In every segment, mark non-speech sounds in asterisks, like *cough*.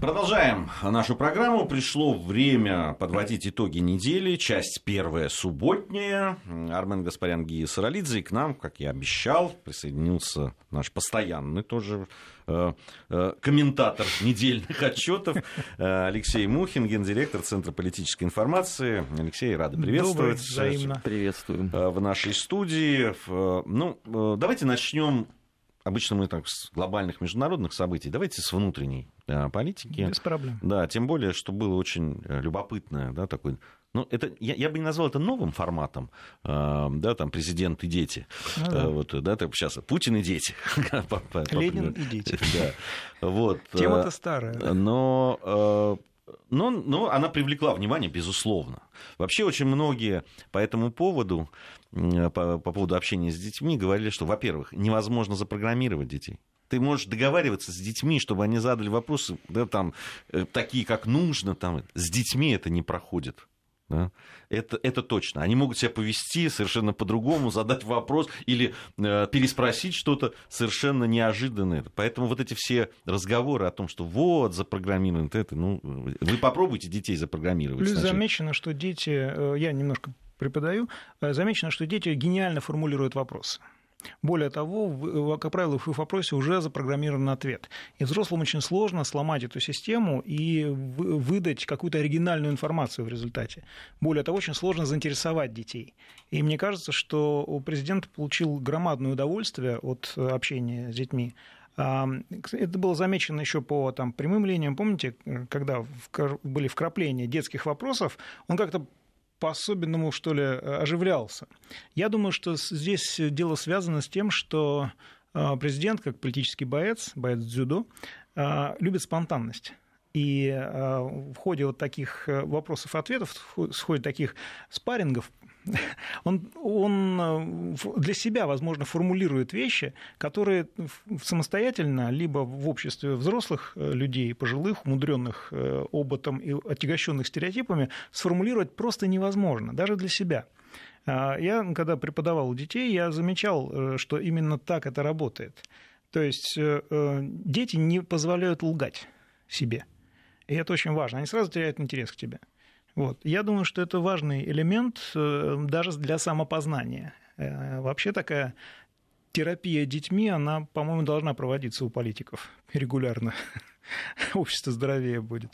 Продолжаем нашу программу. Пришло время подводить итоги недели. Часть первая субботняя. Армен Гаспарян Гия Саралидзе. И к нам, как я обещал, присоединился наш постоянный тоже э, э, комментатор недельных отчетов э, Алексей Мухин, гендиректор Центра политической информации. Алексей, рады приветствовать. Добрый, взаимно. Приветствуем. В нашей студии. Ну, давайте начнем Обычно мы так с глобальных международных событий. Давайте с внутренней да, политики. Без проблем. Да, тем более, что было очень э, любопытное, да, такой ну, это, я, я бы не назвал это новым форматом, э, да, там, президент и дети. Ну, да. Э, вот, да, так, сейчас Путин и дети. *laughs* Ленин и дети. *laughs* Да. Вот, Тема-то э, старая. Но э, но, но она привлекла внимание, безусловно. Вообще очень многие по этому поводу, по, по поводу общения с детьми, говорили, что, во-первых, невозможно запрограммировать детей. Ты можешь договариваться с детьми, чтобы они задали вопросы, да, там, э, такие, как нужно. Там. С детьми это не проходит. Да? Это, это точно. Они могут себя повести совершенно по-другому, задать вопрос или э, переспросить что-то совершенно неожиданное. Поэтому вот эти все разговоры о том, что вот запрограммировано это, ну, вы попробуйте детей запрограммировать. Плюс значит. замечено, что дети, э, я немножко преподаю, э, замечено, что дети гениально формулируют вопросы. Более того, как правило, в вопросе уже запрограммирован ответ. И взрослым очень сложно сломать эту систему и выдать какую-то оригинальную информацию в результате. Более того, очень сложно заинтересовать детей. И мне кажется, что президент получил громадное удовольствие от общения с детьми. Это было замечено еще по там, прямым линиям. Помните, когда были вкрапления детских вопросов, он как-то по-особенному, что ли, оживлялся. Я думаю, что здесь дело связано с тем, что а, президент, как политический боец, боец дзюдо, а, любит спонтанность. И в ходе вот таких э, вопросов-ответов, в ходе таких спаррингов *laughs* он, он э, для себя, возможно, формулирует вещи, которые самостоятельно, либо в обществе взрослых э, людей, пожилых, умудренных э, опытом и отягощенных стереотипами, сформулировать просто невозможно, даже для себя. А я, когда преподавал у детей, я замечал, что именно так это работает. То есть дети не позволяют лгать себе. И это очень важно. Они сразу теряют интерес к тебе. Вот. Я думаю, что это важный элемент э, даже для самопознания. Э, вообще такая терапия детьми, она, по-моему, должна проводиться у политиков регулярно. *laughs* Общество здоровее будет.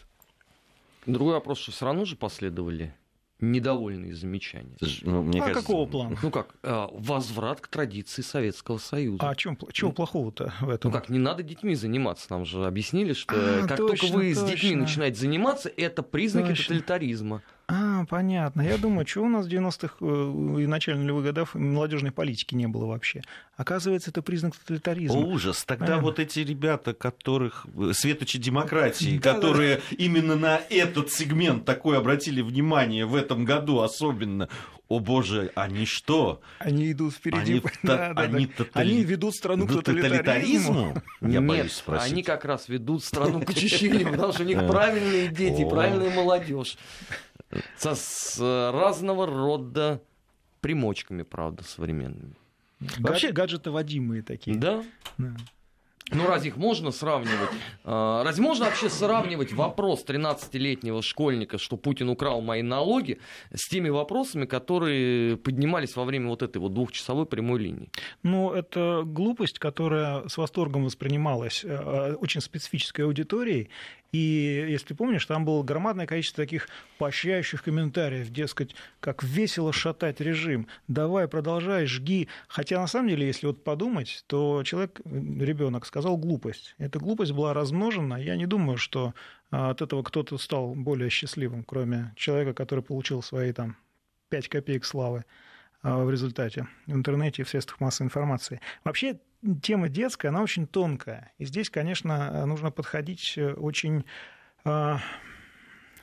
Другой вопрос, что все равно же последовали недовольные замечания. Ну, мне а кажется, какого плана? Ну как, а, возврат к традиции Советского Союза. А чем, чего плохого-то в этом? Ну как, не надо детьми заниматься. Нам же объяснили, что а, как точно, только вы точно. с детьми начинаете заниматься, это признаки точно. тоталитаризма. А, понятно. Я думаю, что у нас в 90-х э, и начале нулевых годов молодежной политики не было вообще. Оказывается, это признак тоталитаризма. О, ужас. Тогда Понятно. вот эти ребята, которых... Э, светочи демократии, да, которые да. именно на этот сегмент такой обратили внимание в этом году особенно, о боже, они что? Они идут впереди. Они, *laughs* да, да, они, да. Тотали... они ведут страну к тоталитаризму. Я Нет, боюсь спросить. они как раз ведут страну к очищению, потому что у них правильные дети, правильная молодежь со, с разного рода примочками, правда, современными. Вообще гаджеты водимые такие. Да. да. Ну, разве их можно сравнивать? А, разве можно вообще сравнивать вопрос 13-летнего школьника, что Путин украл мои налоги, с теми вопросами, которые поднимались во время вот этой вот двухчасовой прямой линии? Ну, это глупость, которая с восторгом воспринималась э, очень специфической аудиторией, и, если помнишь, там было громадное количество таких поощряющих комментариев, дескать, как весело шатать режим, давай, продолжай, жги. Хотя, на самом деле, если вот подумать, то человек, ребенок, сказал глупость. Эта глупость была размножена. Я не думаю, что а, от этого кто-то стал более счастливым, кроме человека, который получил свои там 5 копеек славы в результате в интернете и в средствах массовой информации. Вообще тема детская, она очень тонкая. И здесь, конечно, нужно подходить э, очень, а,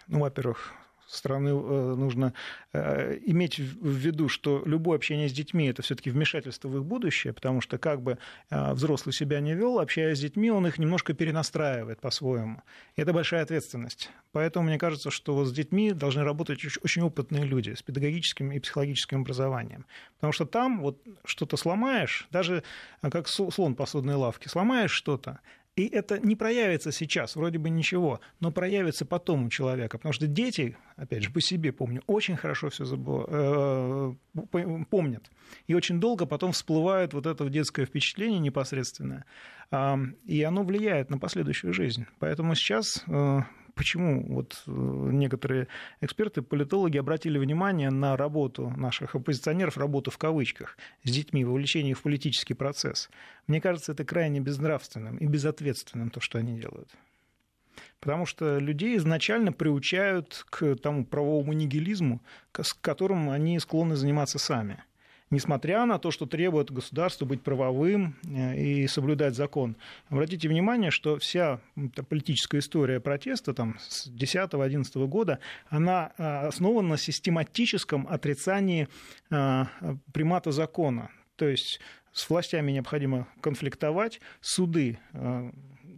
ну, во-первых, стороны э, нужно э, иметь в виду, что любое общение с детьми это все-таки вмешательство в их будущее, потому что как бы взрослый себя не вел, общаясь с детьми, он их немножко перенастраивает по-своему. Это большая ответственность. Поэтому мне кажется, что вот с детьми должны работать очень опытные люди с педагогическим и психологическим образованием. Потому что там вот что-то сломаешь, даже как слон посудной лавки, сломаешь что-то, И это не проявится сейчас, вроде бы ничего, но проявится потом у человека. Потому что дети, опять же, по себе помню, очень хорошо все забыл, э, помнят. И очень долго потом всплывает вот это детское впечатление непосредственное. Э, и оно влияет на последующую жизнь. Поэтому сейчас э, почему вот э, некоторые эксперты, политологи обратили внимание на работу наших оппозиционеров, работу в кавычках, с детьми, вовлечение их в политический процесс. Мне кажется, это крайне безнравственным и безответственным, то, что они делают. Потому что людей изначально приучают к тому правовому нигилизму, с которым они склонны заниматься сами несмотря на то, что требует государства быть правовым э, и соблюдать закон. Обратите внимание, что вся политическая история протеста там, с 2010-2011 года, она э, основана на систематическом отрицании э, примата закона. То есть с властями необходимо конфликтовать, суды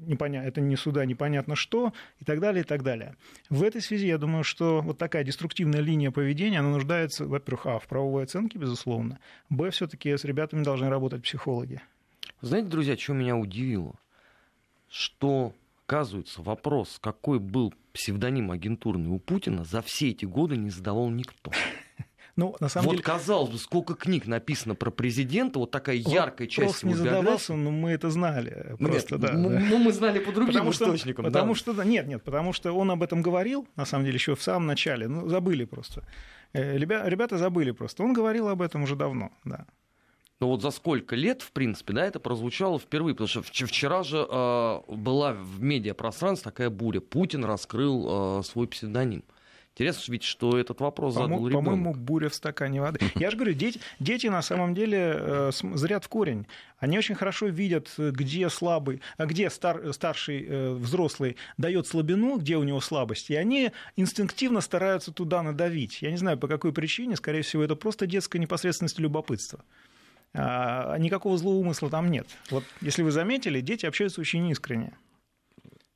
непонятно, это не суда, непонятно что, и так далее, и так далее. В этой связи я думаю, что вот такая деструктивная линия поведения, она нуждается, во-первых, а, в правовой оценке, безусловно, б, все таки с ребятами должны работать психологи. Знаете, друзья, что меня удивило? Что, оказывается, вопрос, какой был псевдоним агентурный у Путина, за все эти годы не задавал никто. Ну, на самом вот, деле... казалось бы, сколько книг написано про президента, вот такая яркая часть его не задавался, но мы это знали. Просто, нет, да, ну, да. ну, мы знали по другим потому источникам. Что, потому что, нет, нет, потому что он об этом говорил, на самом деле, еще в самом начале, ну, забыли просто. Э, ребята, ребята забыли просто. Он говорил об этом уже давно, да. Но вот за сколько лет, в принципе, да, это прозвучало впервые, потому что вчера же э, была в медиапространстве такая буря. Путин раскрыл э, свой псевдоним. Интересно ведь, что этот вопрос по задал ребенок. По-моему, буря в стакане воды. *laughs* Я же говорю, дети, дети на самом деле э, зрят в корень. Они очень хорошо видят, где слабый, а где стар, старший э, взрослый дает слабину, где у него слабость, и они инстинктивно стараются туда надавить. Я не знаю, по какой причине, скорее всего, это просто детская непосредственность и любопытство. А, никакого злого умысла там нет. Вот если вы заметили, дети общаются очень искренне.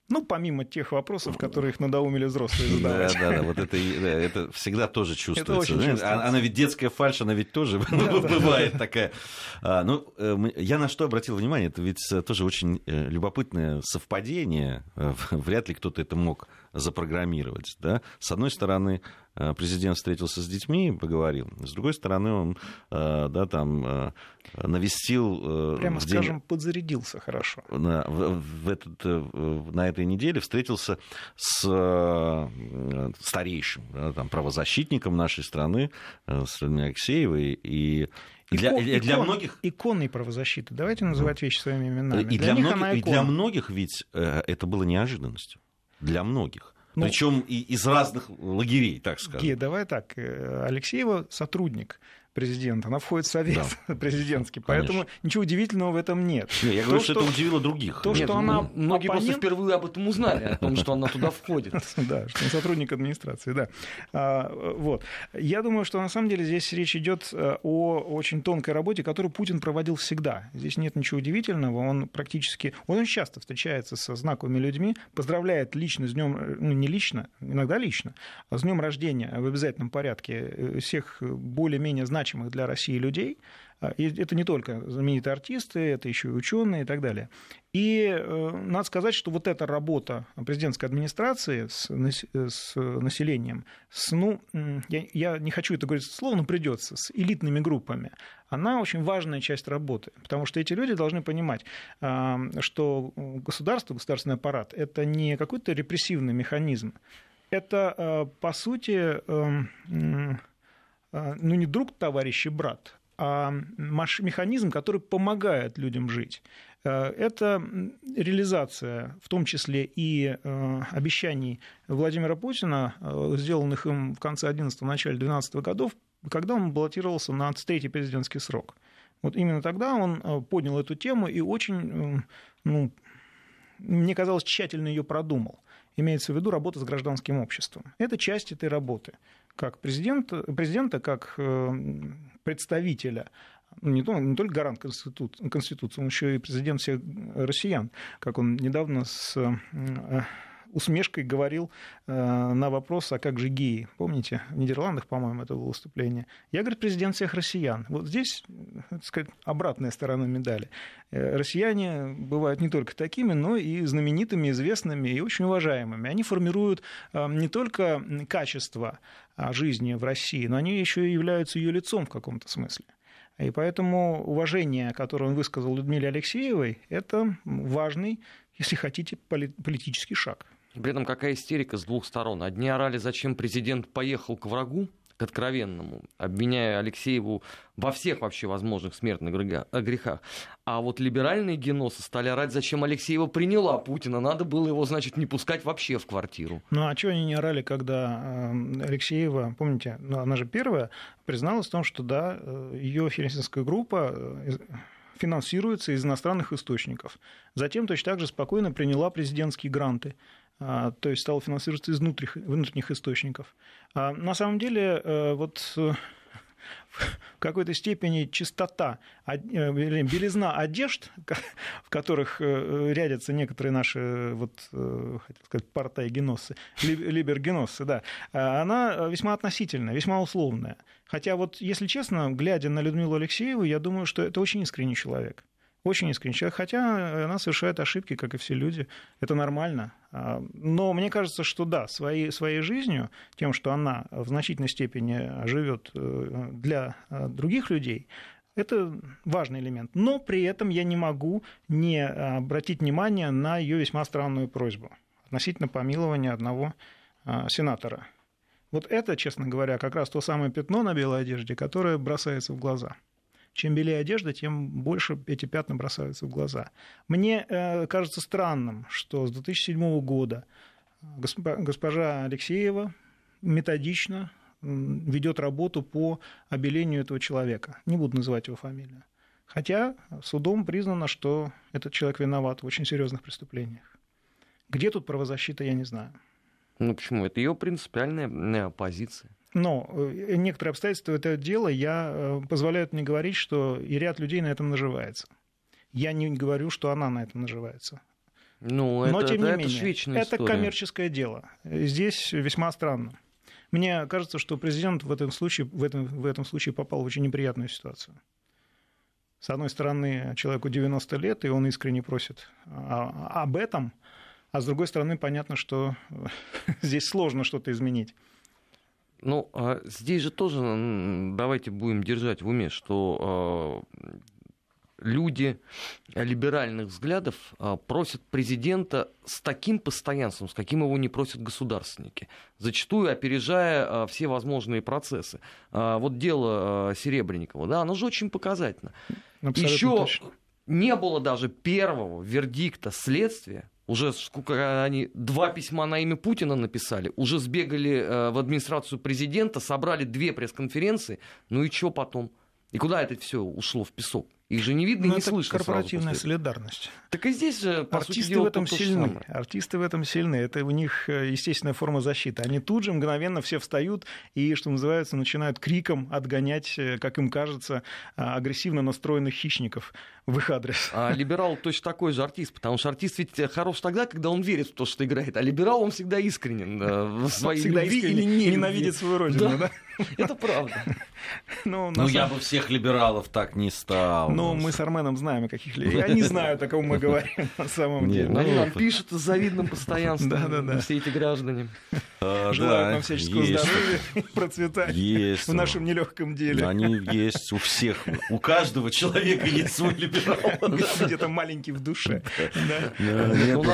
Ну, помимо тех вопросов, которые их надоумили взрослые задавать. Да, да, да, вот это, *laughs* это всегда тоже чувствуется. Это очень чувствуется. Она ведь детская фальш, она ведь тоже *laughs* бывает такая. А, ну, э, я на что обратил внимание, это ведь э, тоже очень э, любопытное совпадение. *laughs* Вряд ли кто-то это мог запрограммировать. Да? С одной стороны, президент встретился с детьми и поговорил. С другой стороны, он э, да, там, э, навестил... Прямо день... скажем, подзарядился хорошо. На, в, в этот, на этой неделе встретился с старейшим да, там, правозащитником нашей страны, с Алексеевой, и для, Икон, для икон, многих... Иконной правозащиты. Давайте называть вещи своими именами. И для, для, многих, и для многих ведь это было неожиданностью. Для многих. Ну, Причем и из разных лагерей, так сказать. Ге, давай так. Э, Алексеева сотрудник президента, она входит в совет да. *laughs* президентский, поэтому Конечно. ничего удивительного в этом нет. нет я то, говорю, что, что это удивило других. То, нет, что она многие оппонент... просто впервые об этом узнали, о том, что она туда входит. *laughs* Да, что он сотрудник администрации, да. А, вот. Я думаю, что на самом деле здесь речь идет э, о очень тонкой работе, которую Путин проводил всегда. Здесь нет ничего удивительного, он практически, он очень часто встречается со знаковыми людьми, поздравляет лично с днем, э, ну не лично, иногда лично, а с днем рождения в обязательном порядке э, всех более-менее значимых значимых для России людей. А, и это не только знаменитые артисты, это еще и ученые и так далее. И э, надо сказать, что вот эта работа президентской администрации с, населением, с, ну, я, я не хочу это говорить словно, придется, с элитными группами, она очень важная часть работы, потому что эти люди должны понимать, э, что государство, государственный аппарат – это не какой-то репрессивный механизм, это, э, по сути, эм, а, ну не друг, товарищ и брат, а механизм, который помогает людям жить. А, это реализация, в том числе и а, обещаний Владимира Путина, сделанных им в конце 11 начале 12 годов, когда он баллотировался на третий президентский срок. Вот именно тогда он поднял эту тему и очень, ну, мне казалось, тщательно ее продумал. Имеется в виду работа с гражданским обществом. Это часть этой работы как президента, президента как э, представителя ну, не, то, не только гарант Конституции, он еще и президент всех россиян, как он недавно с э, усмешкой говорил на вопрос, а как же геи? Помните, в Нидерландах, по-моему, это было выступление. Я, говорит, президент всех россиян. Вот здесь, так сказать, обратная сторона медали. Россияне бывают не только такими, но и знаменитыми, известными и очень уважаемыми. Они формируют не только качество жизни в России, но они еще и являются ее лицом в каком-то смысле. И поэтому уважение, которое он высказал Людмиле Алексеевой, это важный, если хотите, политический шаг. При этом какая истерика с двух сторон. Одни орали, зачем президент поехал к врагу, к откровенному, обвиняя Алексееву во всех вообще возможных смертных грехах. А вот либеральные геносы стали орать, зачем Алексеева приняла Путина. Надо было его, значит, не пускать вообще в квартиру. Ну а чего они не орали, когда э, Алексеева, помните, ну, она же первая, призналась в том, что да, э, ее финансистская группа э, финансируется из иностранных источников. Затем точно так же спокойно приняла президентские гранты. А, то есть стал финансироваться из внутренних, внутренних источников. А на самом деле, э, вот э, *laughs* в какой-то степени чистота, э, белизна одежд, в которых рядятся некоторые наши, вот, хотел сказать, партайгеноссы, либергеноссы, да, она весьма относительная, весьма условная. Хотя вот, если честно, глядя на Людмилу Алексееву, я думаю, что это очень искренний человек. Очень искренний человек, хотя она совершает ошибки, как и все люди. Это нормально. А, но мне кажется, что да, своей, своей жизнью, тем, что она в значительной степени живет э, для э, других людей, это важный элемент. Но при этом я не могу не обратить внимание на ее весьма странную просьбу относительно помилования одного сенатора. Вот это, честно говоря, как раз то самое пятно на белой одежде, которое бросается в глаза чем белее одежда, тем больше эти пятна бросаются в глаза. Мне э, кажется странным, что с 2007 года госпожа Алексеева методично ведет работу по обелению этого человека. Не буду называть его фамилию. Хотя судом признано, что этот человек виноват в очень серьезных преступлениях. Где тут правозащита, я не знаю. Ну почему? Это ее принципиальная позиция. Но э, некоторые обстоятельства этого дела я, э, позволяют мне говорить, что и ряд людей на этом наживается. Я не говорю, что она на этом наживается. Ну, Но, это, тем не это, менее, это коммерческое дело. Здесь весьма странно. Мне кажется, что президент в этом случае, в этом, в этом случае попал в очень неприятную ситуацию. С одной стороны, человеку 90 лет, и он искренне просит об этом, а с другой стороны, понятно, что *laughs* здесь сложно что-то изменить. Ну, а здесь же тоже давайте будем держать в уме, что а, люди либеральных взглядов а, просят президента с таким постоянством, с каким его не просят государственники, зачастую опережая все возможные процессы. Вот дело Серебренникова, да, оно же очень показательно. Еще не было даже первого вердикта следствия, уже сколько они, два письма на имя Путина написали, уже сбегали э, в администрацию президента, собрали две пресс-конференции, ну и что потом? И куда это все ушло в песок? Их же не видно и ну, не это слышно. корпоративная солидарность. Так и здесь же, Артисты в этом сильны. Артисты в этом сильны. Это у них э, естественная форма защиты. Они тут же мгновенно все встают и, что называется, начинают криком отгонять, э, как им кажется, а, агрессивно настроенных хищников в их адрес. А либерал точно такой же артист, потому что артист ведь хорош тогда, когда он верит в то, что играет, а либерал он всегда искренен э, в своей всегда любви или не ненавидит свою родину, да? да? *laughs* Это правда. Ну, ну я бы всех либералов так не стал. Ну, мы с Арменом знаем, каких людей. Я не знаю, о ком мы говорим на самом деле. Они нам пишут с завидным постоянством, да, да, да. все эти граждане. А, Желаю нам всяческого здоровья и процветания в нашем нелегком деле. Они есть у всех, у каждого человека есть свой либерал. Где-то маленький в душе.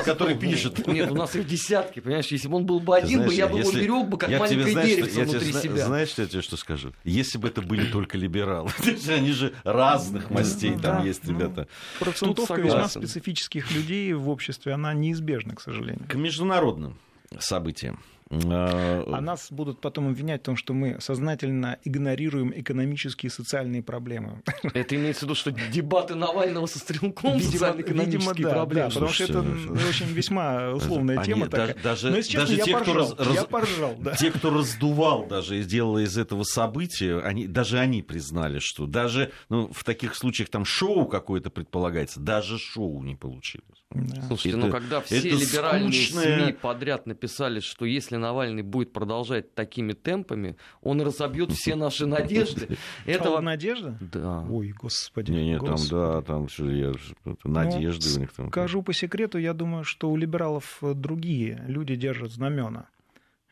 Который *laughs* пишет. Нет, у нас их десятки, понимаешь, если бы он был бы один, я бы его берег бы как маленькое деревце внутри себя. Знаешь, что я тебе что скажу? Если бы это были только либералы, *laughs* они же разных мастей там есть, ну, ребята. Процентовка весьма специфических людей в обществе, она неизбежна, к сожалению. К международным событиям. А, а нас будут потом обвинять в том, что мы сознательно игнорируем экономические и социальные проблемы. Это имеется в виду, что дебаты Навального со Стрелком социально-экономические да, проблемы. Да, потому что это очень весьма условная Они, тема даже, такая. Даже, Но, если честно, даже я те, поржал. кто раз, я поржал, да. те, кто раздувал даже и сделал из этого события, они, даже они признали, что даже ну, в таких случаях там шоу какое-то предполагается, даже шоу не получилось. Да. Слушайте, это, ну когда все либеральные скучное... СМИ подряд написали, что если Навальный будет продолжать такими темпами, он разобьет все наши надежды. *laughs* Это надежда? Да. Ой, господи. Не, не, там, да, там надежды ну, у них там. Скажу по секрету, я думаю, что у либералов другие люди держат знамена.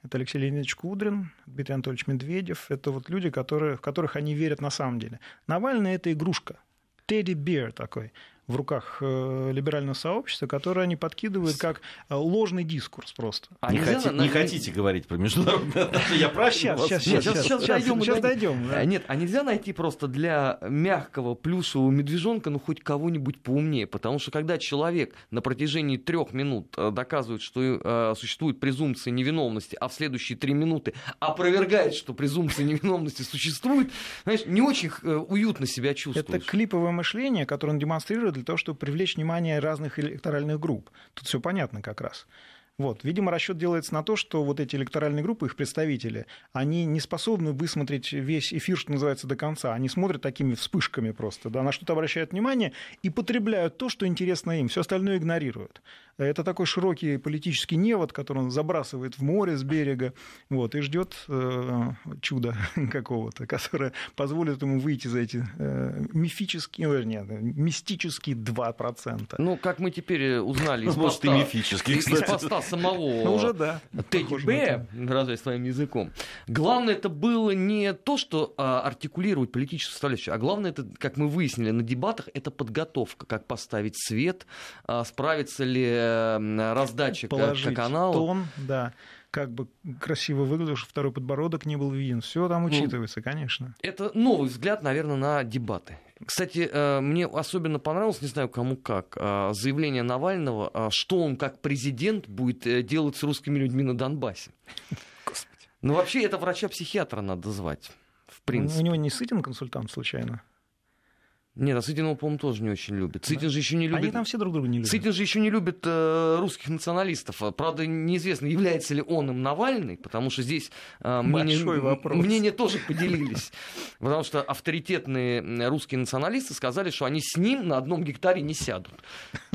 Это Алексей Леонидович Кудрин, Дмитрий Анатольевич Медведев. Это вот люди, которые, в которых они верят на самом деле. Навальный — это игрушка. Тедди Бер такой в руках э, либерального сообщества, которое они подкидывают как э, ложный дискурс просто. А не, хоти, на... не хотите говорить про международные отношения? Я прошу сейчас, вас. Сейчас, сейчас, сейчас, сейчас, дойдем. Сейчас дойдем да. Нет, а нельзя найти просто для мягкого плюшевого медвежонка ну хоть кого-нибудь поумнее, потому что когда человек на протяжении трех минут э, доказывает, что э, существует презумпция невиновности, а в следующие три минуты опровергает, что презумпция невиновности существует, знаешь, не очень э, уютно себя чувствуешь. Это клиповое мышление, которое он демонстрирует для того, чтобы привлечь внимание разных электоральных групп. Тут все понятно как раз. Вот. Видимо, расчет делается на то, что вот эти электоральные группы, их представители, они не способны высмотреть весь эфир, что называется, до конца. Они смотрят такими вспышками просто, да, на что-то обращают внимание и потребляют то, что интересно им, все остальное игнорируют. Это такой широкий политический невод, который он забрасывает в море с берега, вот, и ждет э, чуда *laughs* какого-то, которое позволит ему выйти за эти э, мифические, нет, мистические 2%. Ну, как мы теперь узнали из Может, поста, и мифические, из поста самого ну, уже да. Тедди Б, выражаясь своим языком. Главное это было не то, что а, артикулировать политическую составляющую, а главное это, как мы выяснили на дебатах, это подготовка, как поставить свет, а, справиться ли раздача Положить канала. тон, да как бы красиво выглядел, что второй подбородок не был виден. Все там ну, учитывается, ну, конечно. Это новый взгляд, наверное, на дебаты. Кстати, э, мне особенно понравилось, не знаю кому как, э, заявление Навального, э, что он как президент будет делать с русскими людьми на Донбассе. Господи. Ну, вообще, это врача-психиатра надо звать, в принципе. У него не Сытин консультант, случайно? Нет, а Сытин его, по-моему, тоже не очень любит. Сытин же еще не любит... Они там все друг друга не любят. Сытин же еще не любит э, русских националистов. Правда, неизвестно, является ли он им Навальный, потому что здесь э, мнения, мнения *laughs* тоже поделились. Потому что авторитетные русские националисты сказали, что они с ним на одном гектаре не сядут.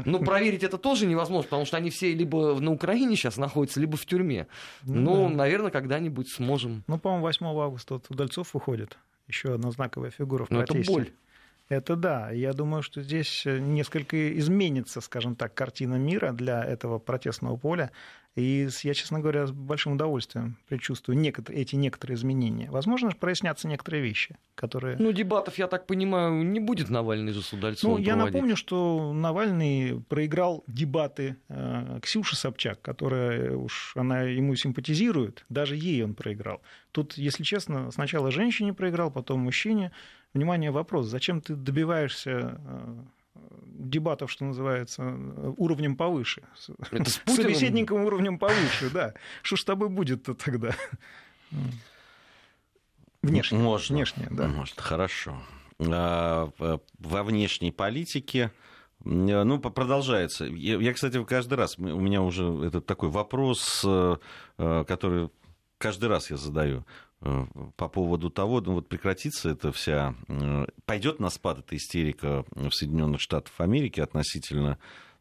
Но проверить это тоже невозможно, потому что они все либо на Украине сейчас находятся, либо в тюрьме. Ну, да. наверное, когда-нибудь сможем. Ну, по-моему, 8 августа Удальцов выходит. Еще одна знаковая фигура в протесте. Но это боль. Это да. Я думаю, что здесь э, несколько изменится, скажем так, картина мира для этого протестного поля. И я, честно говоря, с большим удовольствием предчувствую некоторые, эти некоторые изменения. Возможно, прояснятся некоторые вещи, которые... Ну, дебатов, я так понимаю, не будет Навальный же с Удальцовым Ну, я проводить. напомню, что Навальный проиграл дебаты э, Ксюши Собчак, которая уж, она ему симпатизирует, даже ей он проиграл. Тут, если честно, сначала женщине проиграл, потом мужчине. Внимание, вопрос, зачем ты добиваешься э, дебатов, что называется, уровнем повыше. Это с Путиным? Собеседником уровнем повыше, да. Что ж с тобой будет-то тогда? Внешне. Можно. Внешне, да. Может, хорошо. А, во внешней политике ну, продолжается. Я, кстати, каждый раз, у меня уже этот такой вопрос, э, э, который каждый раз я задаю. Э, по поводу того, ну вот прекратится эта вся, э, пойдет на спад эта истерика в Соединенных Штатах Америки относительно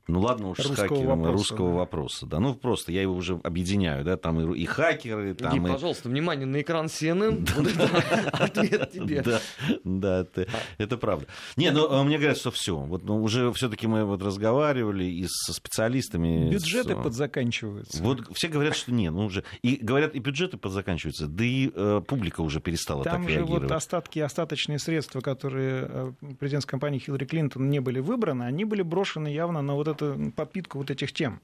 ну ладно уж русского с хакером вопроса, русского да. вопроса. Да, ну просто я его уже объединяю, да, там и, и хакеры, там Иди, и... пожалуйста, внимание на экран CNN, *laughs* *laughs* ответ тебе. Да, да, это, это правда. Не, ну а мне говорят, что все. Вот ну, уже все-таки мы вот разговаривали и со специалистами. Бюджеты с... подзаканчиваются. Вот все говорят, что нет, ну уже. И говорят, и бюджеты подзаканчиваются, да и э, публика уже перестала Там так же реагировать. вот остатки, остаточные средства, которые э, президентской компании Хиллари Клинтон не были выбраны, они были брошены явно на вот эту подпитку вот этих тем.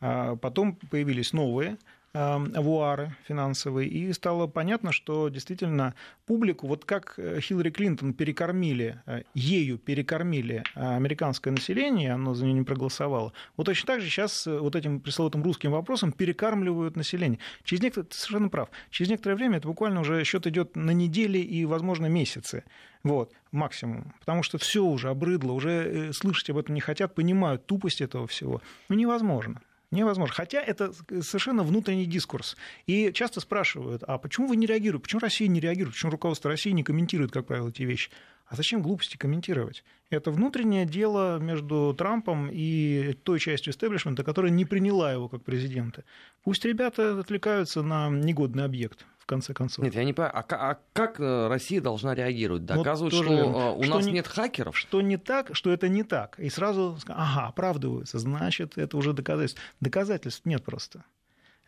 А потом появились новые авуары финансовые, и стало понятно, что действительно публику, вот как Хиллари Клинтон перекормили, ею перекормили американское население, оно за нее не проголосовало, вот точно так же сейчас вот этим пресловутым русским вопросом перекармливают население. Через некоторое, ты совершенно прав, через некоторое время это буквально уже счет идет на недели и, возможно, месяцы. Вот, максимум. Потому что все уже обрыдло, уже э, слышать об этом не хотят, понимают тупость этого всего. Ну, невозможно. Невозможно. Хотя это совершенно внутренний дискурс. И часто спрашивают, а почему вы не реагируете? Почему Россия не реагирует? Почему руководство России не комментирует, как правило, эти вещи? А зачем глупости комментировать? Это внутреннее дело между Трампом и той частью истеблишмента, которая не приняла его как президента. Пусть ребята отвлекаются на негодный объект конце концов. Нет, я не понимаю, а, а как э, Россия должна реагировать? Доказывать, вот что верно. у что нас не, нет хакеров? Что не так, что это не так. И сразу, ага, оправдываются, значит, это уже доказательство. Доказательств нет просто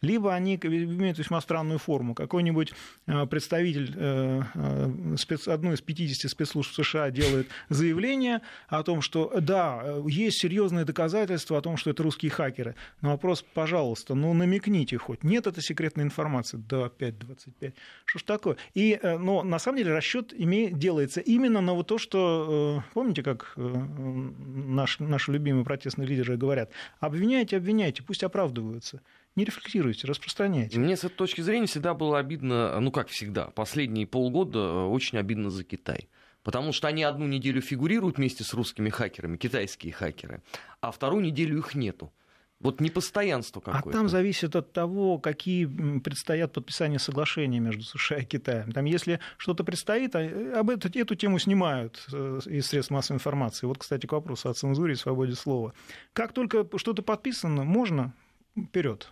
либо они имеют весьма странную форму. Какой-нибудь э, представитель э, э, одной из 50 спецслужб США делает заявление о том, что да, есть серьезные доказательства о том, что это русские хакеры. Но вопрос, пожалуйста, ну намекните хоть. Нет, это секретная информация. Да, 5.25. Что ж такое? И, но на самом деле расчет имеет, делается именно на вот то, что, помните, как наш, наши любимые протестные лидеры говорят, обвиняйте, обвиняйте, пусть оправдываются не рефлексируете, распространяете. Мне с этой точки зрения всегда было обидно, ну как всегда, последние полгода э, очень обидно за Китай. Потому что они одну неделю фигурируют вместе с русскими хакерами, китайские хакеры, а вторую неделю их нету. Вот непостоянство какое-то. А там зависит от того, какие предстоят подписания соглашений между США и Китаем. Там, если что-то предстоит, а, э, об эту, эту тему снимают э, из средств массовой информации. Вот, кстати, к вопросу о цензуре и свободе слова. Как только что-то подписано, можно вперед.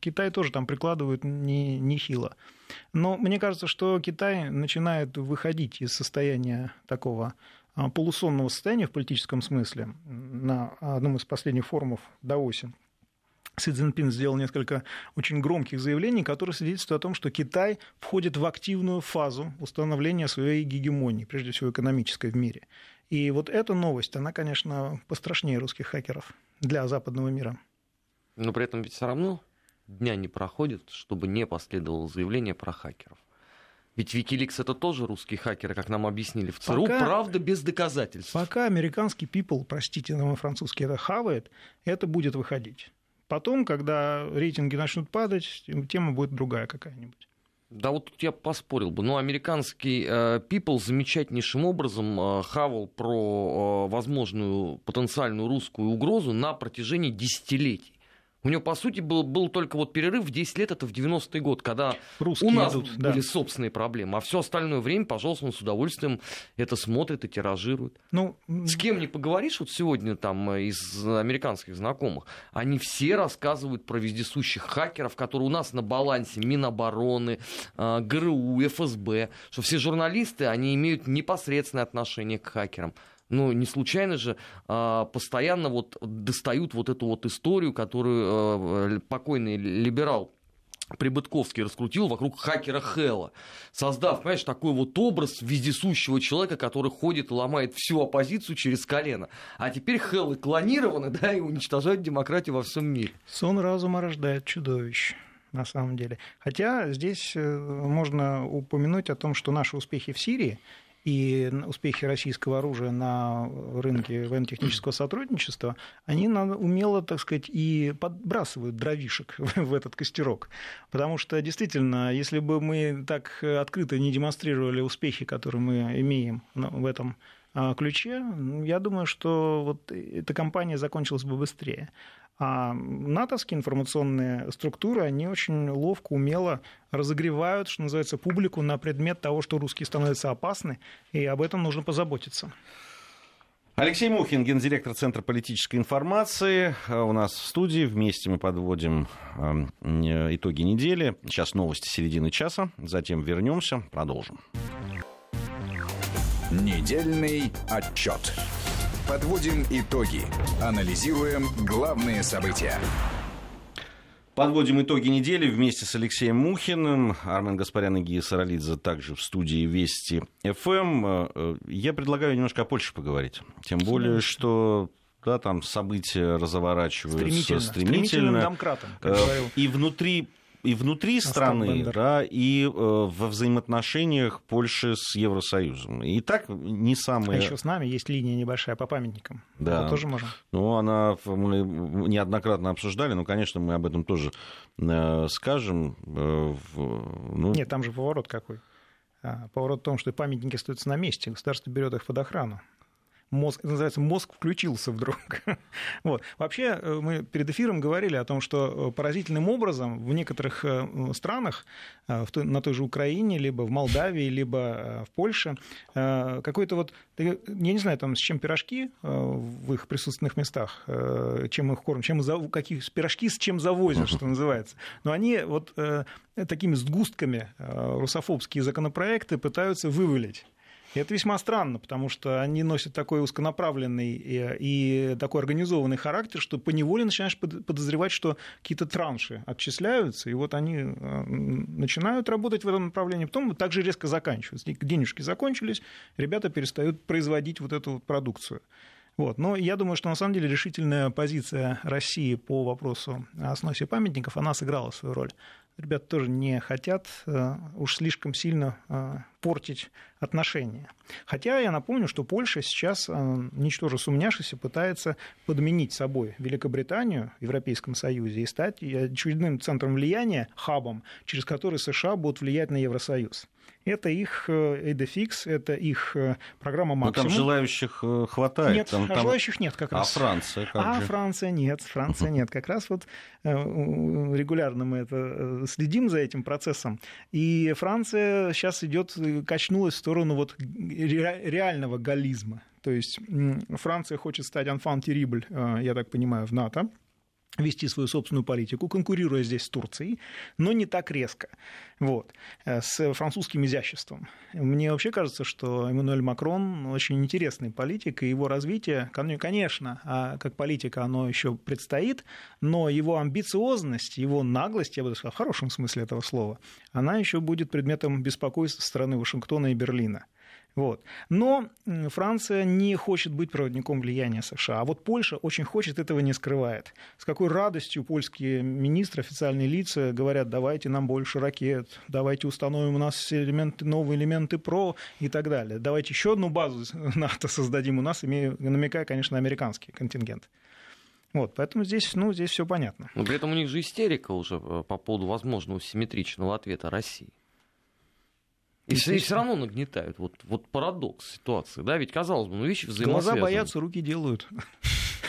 Китай тоже там прикладывает не, нехило. Но мне кажется, что Китай начинает выходить из состояния такого а, полусонного состояния в политическом смысле на одном из последних форумов Даосе. Си Цзиньпин сделал несколько очень громких заявлений, которые свидетельствуют о том, что Китай входит в активную фазу установления своей гегемонии, прежде всего экономической в мире. И вот эта новость, она, конечно, пострашнее русских хакеров для западного мира. Но при этом ведь все равно дня не проходит, чтобы не последовало заявление про хакеров. Ведь Wikileaks это тоже русские хакеры, как нам объяснили в ЦРУ, пока, правда без доказательств. Пока американский people, простите, но французский это хавает, это будет выходить. Потом, когда рейтинги начнут падать, тема будет другая какая-нибудь. Да вот тут я поспорил бы. Ну, американский э, People замечательнейшим образом э, хавал про э, возможную потенциальную русскую угрозу на протяжении десятилетий. У него, по сути, был, был только вот перерыв в 10 лет, это в 90-й год, когда Русские у нас идут, были да. собственные проблемы. А все остальное время, пожалуйста, он с удовольствием это смотрит и тиражирует. Ну, с кем не поговоришь вот сегодня там из американских знакомых, они все рассказывают про вездесущих хакеров, которые у нас на балансе Минобороны, а, ГРУ, ФСБ, что все журналисты, они имеют непосредственное отношение к хакерам. Ну, не случайно же а, постоянно вот достают вот эту вот историю, которую а, покойный либерал Прибытковский раскрутил вокруг хакера Хэлла, создав, понимаешь, такой вот образ вездесущего человека, который ходит и ломает всю оппозицию через колено. А теперь Хэллы клонированы, *laughs* да, и уничтожают демократию во всем мире. Сон разума рождает чудовищ на самом деле. Хотя здесь э, можно упомянуть о том, что наши успехи в Сирии и успехи российского оружия на рынке военно-технического сотрудничества, они умело, так сказать, и подбрасывают дровишек *laughs* в этот костерок. Потому что, действительно, если бы мы так открыто не демонстрировали успехи, которые мы имеем в этом а, ключе, я думаю, что вот эта кампания закончилась бы быстрее. А натовские информационные структуры, они очень ловко, умело разогревают, что называется, публику на предмет того, что русские становятся опасны, и об этом нужно позаботиться. Алексей Мухин, гендиректор Центра политической информации. А у нас в студии. Вместе мы подводим итоги недели. Сейчас новости середины часа. Затем вернемся, продолжим. Недельный отчет. Подводим итоги. Анализируем главные события. Подводим итоги недели вместе с Алексеем Мухиным. Армен Гаспарян и Гия Саралидзе также в студии Вести ФМ. Э, я предлагаю немножко о Польше поговорить. Тем более, что да, там события разворачиваются стремительно. стремительно. Стремительным домкратом, э, И внутри и внутри страны, да, и э, во взаимоотношениях Польши с Евросоюзом. И так не самые... А еще с нами есть линия небольшая по памятникам. Да. Это тоже можем. Ну, она мы неоднократно обсуждали, но, конечно, мы об этом тоже э, скажем. Э, в, ну... Нет, там же поворот какой. А, поворот в том, что памятники остаются на месте, государство берет их под охрану мозг, называется, мозг включился вдруг. *laughs* вот. Вообще, э, мы перед эфиром говорили о том, что э, поразительным образом в некоторых э, странах, на той же Украине, либо в Молдавии, *laughs* либо в Польше, какой-то вот, я не знаю, там, с чем пирожки в их присутственных местах, чем их кормят, чем, каких пирожки с чем завозят, что называется. Но они вот такими сгустками русофобские законопроекты пытаются вывалить. И это весьма странно, потому что они носят такой узконаправленный и, и такой организованный характер, что поневоле начинаешь подозревать, что какие-то транши отчисляются, и вот они э, начинают работать в этом направлении, потом также резко заканчиваются. Денежки закончились, ребята перестают производить вот эту вот продукцию. Вот. Но я думаю, что на самом деле решительная позиция России по вопросу о сносе памятников, она сыграла свою роль ребята тоже не хотят э, уж слишком сильно э, портить отношения. Хотя я напомню, что Польша сейчас, э, ничтоже сумняшися, пытается подменить собой Великобританию в Европейском Союзе и стать очередным центром влияния, хабом, через который США будут влиять на Евросоюз. Это их EDFix, это их программа «Максимум». Но там желающих хватает. Нет, там, там... желающих нет как а раз. А Франция как А же? Франция нет, Франция нет. Как раз вот регулярно мы это следим за этим процессом. И Франция сейчас идет, качнулась в сторону вот реального галлизма. То есть Франция хочет стать э, я так понимаю, в НАТО вести свою собственную политику, конкурируя здесь с Турцией, но не так резко, вот, э, с французским изяществом. Мне вообще кажется, что Эммануэль Макрон очень интересный политик, и его развитие, конечно, а как политика оно еще предстоит, но его амбициозность, его наглость, я бы сказал, в хорошем смысле этого слова, она еще будет предметом беспокойства со стороны Вашингтона и Берлина. Вот. Но Франция не хочет быть проводником влияния США. А вот Польша очень хочет, этого не скрывает. С какой радостью польские министры, официальные лица говорят, давайте нам больше ракет, давайте установим у нас элементы, новые элементы ПРО и так далее. Давайте еще одну базу *laughs* НАТО создадим у нас, намекая, конечно, на американский контингент. Вот, поэтому здесь, ну, здесь все понятно. Но при этом у них же истерика уже э, по поводу возможного симметричного ответа России. И все, и все равно нагнетают. Вот, вот парадокс ситуации. Да, ведь казалось бы, ну вещи взаимосвязаны. Глаза боятся, руки делают.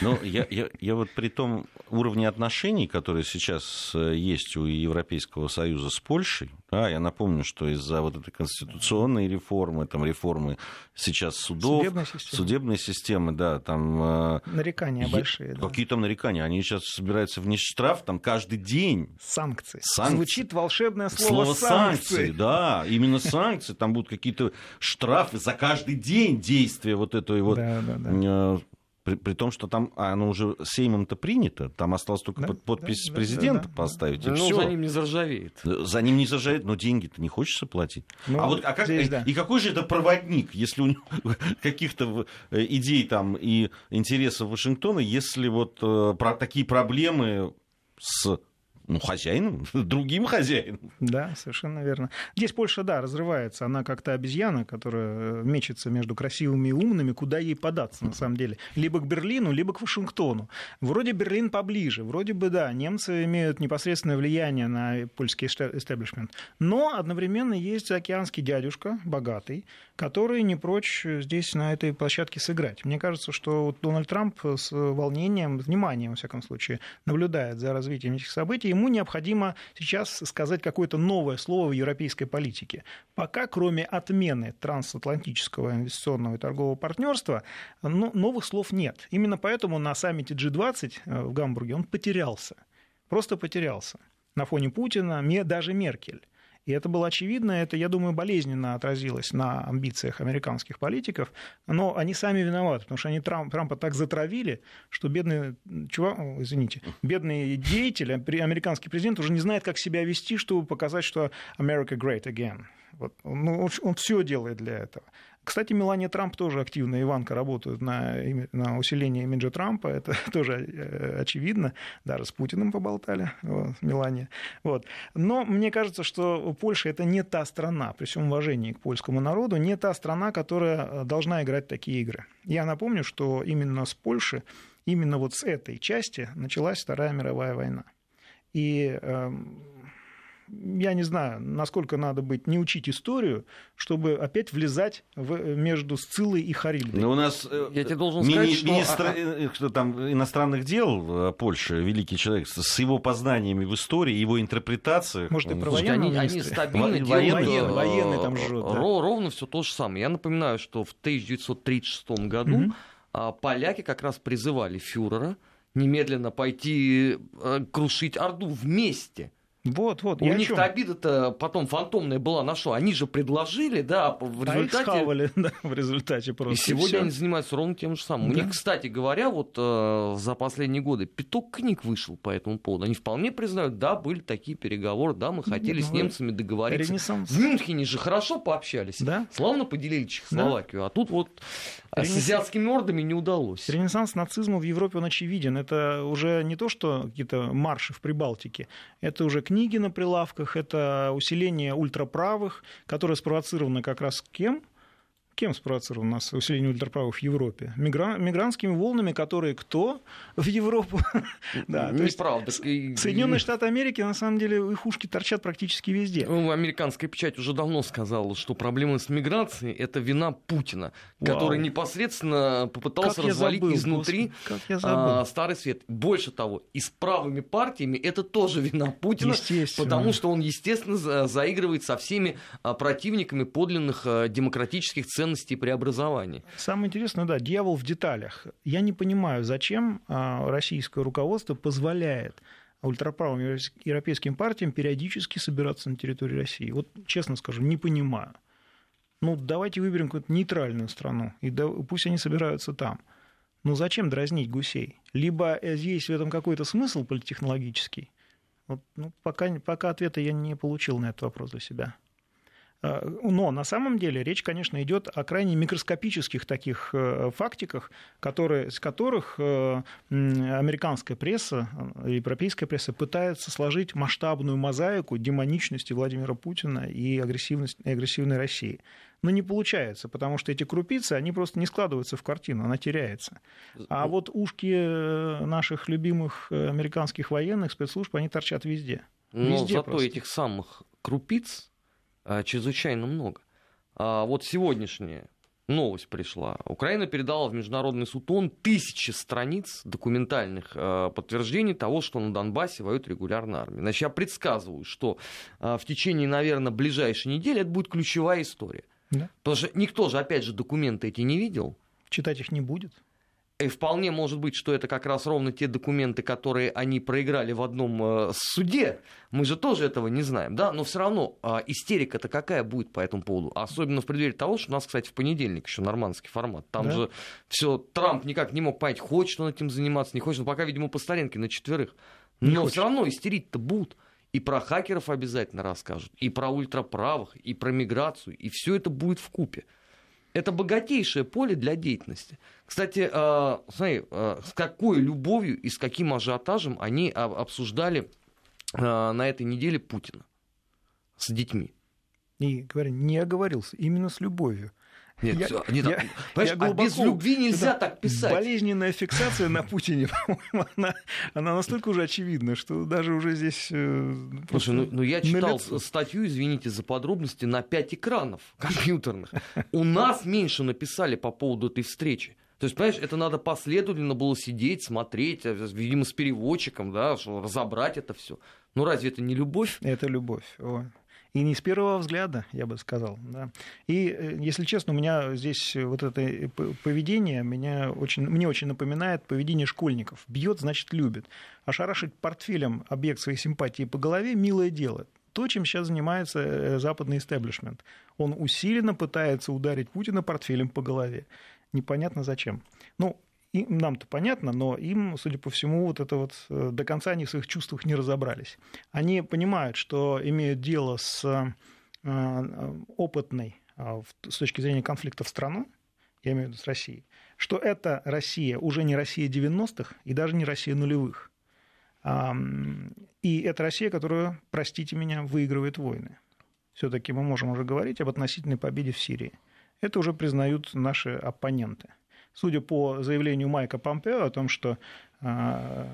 Ну, я, я, я вот при том уровне отношений, которые сейчас э, есть у Европейского Союза с Польшей, да, я напомню, что из-за вот этой конституционной реформы, там реформы сейчас судов, судебной системы, судебной системы да, там... Э, нарекания е- большие. Да. Какие там нарекания? Они сейчас собираются внести штраф там каждый день. Санкции. санкции. Звучит волшебное слово, слово санкции. санкции. Да, именно санкции. Там будут какие-то штрафы за каждый день действия вот этой вот да, да, да э, при, при том, что там а оно уже Сеймом-то принято, там осталось только да, подпись да, президента да, да, поставить. Да. И ну, все. за ним не заржавеет. За ним не заржавеет, но деньги-то не хочется платить. Ну, а вот а как, здесь, да. и какой же это проводник, если у него *laughs* каких-то э, идей там и интересов Вашингтона, если вот э, про такие проблемы с ну, хозяином, *laughs* другим хозяином. Да, совершенно верно. Здесь Польша, да, разрывается. Она как-то обезьяна, которая э, мечется между красивыми и умными, куда ей податься, на самом деле. Либо к Берлину, либо к Вашингтону. Вроде Берлин поближе, вроде бы, да, немцы имеют непосредственное влияние на польский эстеблишмент. Но одновременно есть океанский дядюшка, богатый, который не прочь здесь на этой площадке сыграть. Мне кажется, что вот Дональд Трамп с волнением, вниманием, во всяком случае, наблюдает за развитием этих событий. Ему необходимо сейчас сказать какое-то новое слово в европейской политике. Пока, кроме отмены трансатлантического инвестиционного и торгового партнерства, новых слов нет. Именно поэтому на саммите G20 э, в Гамбурге он потерялся. Просто потерялся. На фоне Путина, даже Меркель. И это было очевидно, это, я думаю, болезненно отразилось на амбициях американских политиков, но они сами виноваты, потому что они Трамп, Трампа так затравили, что бедный чувак, извините, бедный деятель, американский президент уже не знает, как себя вести, чтобы показать, что America great again. Вот, ну, он, он все делает для этого. Кстати, Мелания Трамп тоже активно, Иванка работают на, на усиление имиджа Трампа, это *laughs* тоже э, очевидно, даже с Путиным поболтали, вот, Мелания. Вот. Но мне кажется, что Польша это не та страна, при всем уважении к польскому народу, не та страна, которая должна играть такие игры. Я напомню, что именно с Польши, именно вот с этой части началась Вторая мировая война. И э, я не знаю, насколько надо быть, не учить историю, чтобы опять влезать в, между Сциллой и Харильдой. Но у нас э, я тебе должен сказать, мини, что... министр а, а. что там, иностранных дел Польши, великий человек, с его познаниями в истории, его интерпретацией. Может, и про они, они стабильно Во, делают, военные, военные там жжет, да. ровно все то же самое. Я напоминаю, что в 1936 году угу. поляки как раз призывали фюрера немедленно пойти э, крушить Орду вместе вот, вот. У них-то обида-то потом фантомная была на что? Они же предложили, да, в результате... А их *laughs* да, в результате просто. И сегодня и они занимаются ровно тем же самым. Да. У них, кстати говоря, вот э, за последние годы пяток книг вышел по этому поводу. Они вполне признают, да, были такие переговоры, да, мы хотели ну, с немцами договориться. Ренессанс. В Мюнхене же хорошо пообщались. Да? Славно поделили Чехословакию. Да. А тут вот Ренесс... с азиатскими ордами не удалось. Ренессанс нацизма в Европе, он очевиден. Это уже не то, что какие-то марши в Прибалтике. Это уже книги на прилавках, это усиление ультраправых, которое спровоцировано как раз кем? Кем спровоцировано у нас усиление ультраправых в Европе? Мигра... Мигрантскими волнами, которые кто в Европу? *laughs* да, то есть правда. Соединенные Штаты Америки, на самом деле, их ушки торчат практически везде. Ну, американская печать уже давно сказала, что проблема с миграцией – это вина Путина, Вау. который непосредственно попытался как развалить забыл, изнутри а, Старый Свет. Больше того, и с правыми партиями это тоже вина Путина, потому что он, естественно, заигрывает со всеми а, противниками подлинных а, демократических ценностей ценностей преобразования. Самое интересное, да, дьявол в деталях. Я не понимаю, зачем а, российское руководство позволяет ультраправым европейским партиям периодически собираться на территории России. Вот честно скажу, не понимаю. Ну, давайте выберем какую-то нейтральную страну, и пусть они собираются там. Ну, зачем дразнить гусей? Либо есть в этом какой-то смысл политтехнологический. Вот, ну, пока, пока ответа я не получил на этот вопрос для себя. Э, но на самом деле речь, конечно, идет о крайне микроскопических таких э, фактиках, которые, с которых э, американская пресса, европейская пресса пытается сложить масштабную мозаику демоничности Владимира Путина и, агрессивности, и агрессивной России. Но не получается, потому что эти крупицы, они просто не складываются в картину, она теряется. А ну вот ушки наших любимых американских военных спецслужб, они торчат везде. Но везде зато просто. этих самых крупиц чрезвычайно много. А вот сегодняшняя новость пришла. Украина передала в Международный суд ООН тысячи страниц документальных э, подтверждений того, что на Донбассе воюет регулярная армия. Значит, я предсказываю, что э, в течение, наверное, ближайшей недели это будет ключевая история. Да. Потому что никто же, опять же, документы эти не видел. Читать их не будет. И вполне может быть, что это как раз ровно те документы, которые они проиграли в одном э, суде. Мы же тоже этого не знаем, да? Но все равно э, истерика-то какая будет по этому поводу? Особенно в преддверии того, что у нас, кстати, в понедельник еще нормандский формат. Там да? же все Трамп никак не мог понять, хочет он этим заниматься, не хочет. Но пока, видимо, по старинке на четверых. Но все равно истерить-то будут. И про хакеров обязательно расскажут, и про ультраправых, и про миграцию, и все это будет в купе. Это богатейшее поле для деятельности. Кстати, э, смотри, э, с какой любовью и с каким ажиотажем они обсуждали э, на этой неделе Путина с детьми. И говорю, не оговорился, именно с любовью. Нет, я, все, не я, я глубоко, а без любви нельзя так писать. Болезненная фиксация на Путине, *laughs* по-моему, она, она настолько уже очевидна, что даже уже здесь... Э, Слушай, ну, ну я читал лицо. статью, извините за подробности, на пять экранов *laughs* компьютерных. У нас меньше написали по поводу этой встречи. То есть, понимаешь, это надо последовательно было сидеть, смотреть, э, видимо, с переводчиком, да, разобрать это все. Ну разве это не любовь? Это любовь. Ой. И не с первого взгляда, я бы сказал. Да. И, э, если честно, у меня здесь вот это э, поведение меня очень, мне очень напоминает поведение школьников. Бьет, значит, любит. А шарашить портфелем объект своей симпатии по голове – милое дело. То, чем сейчас занимается э, западный истеблишмент. Он усиленно пытается ударить Путина портфелем по голове. Непонятно зачем. Ну, и нам-то понятно, но им, судя по всему, вот это вот э, до конца они в своих чувствах не разобрались. Они понимают, что имеют дело с э, опытной а, с точки зрения конфликта в страну, я имею в виду с Россией, что это Россия уже не Россия 90-х и даже не Россия нулевых. И это Россия, которая, простите меня, выигрывает войны. Все-таки мы можем уже говорить об относительной победе в Сирии. Это уже признают наши оппоненты. Судя по заявлению Майка Помпео о том, что а,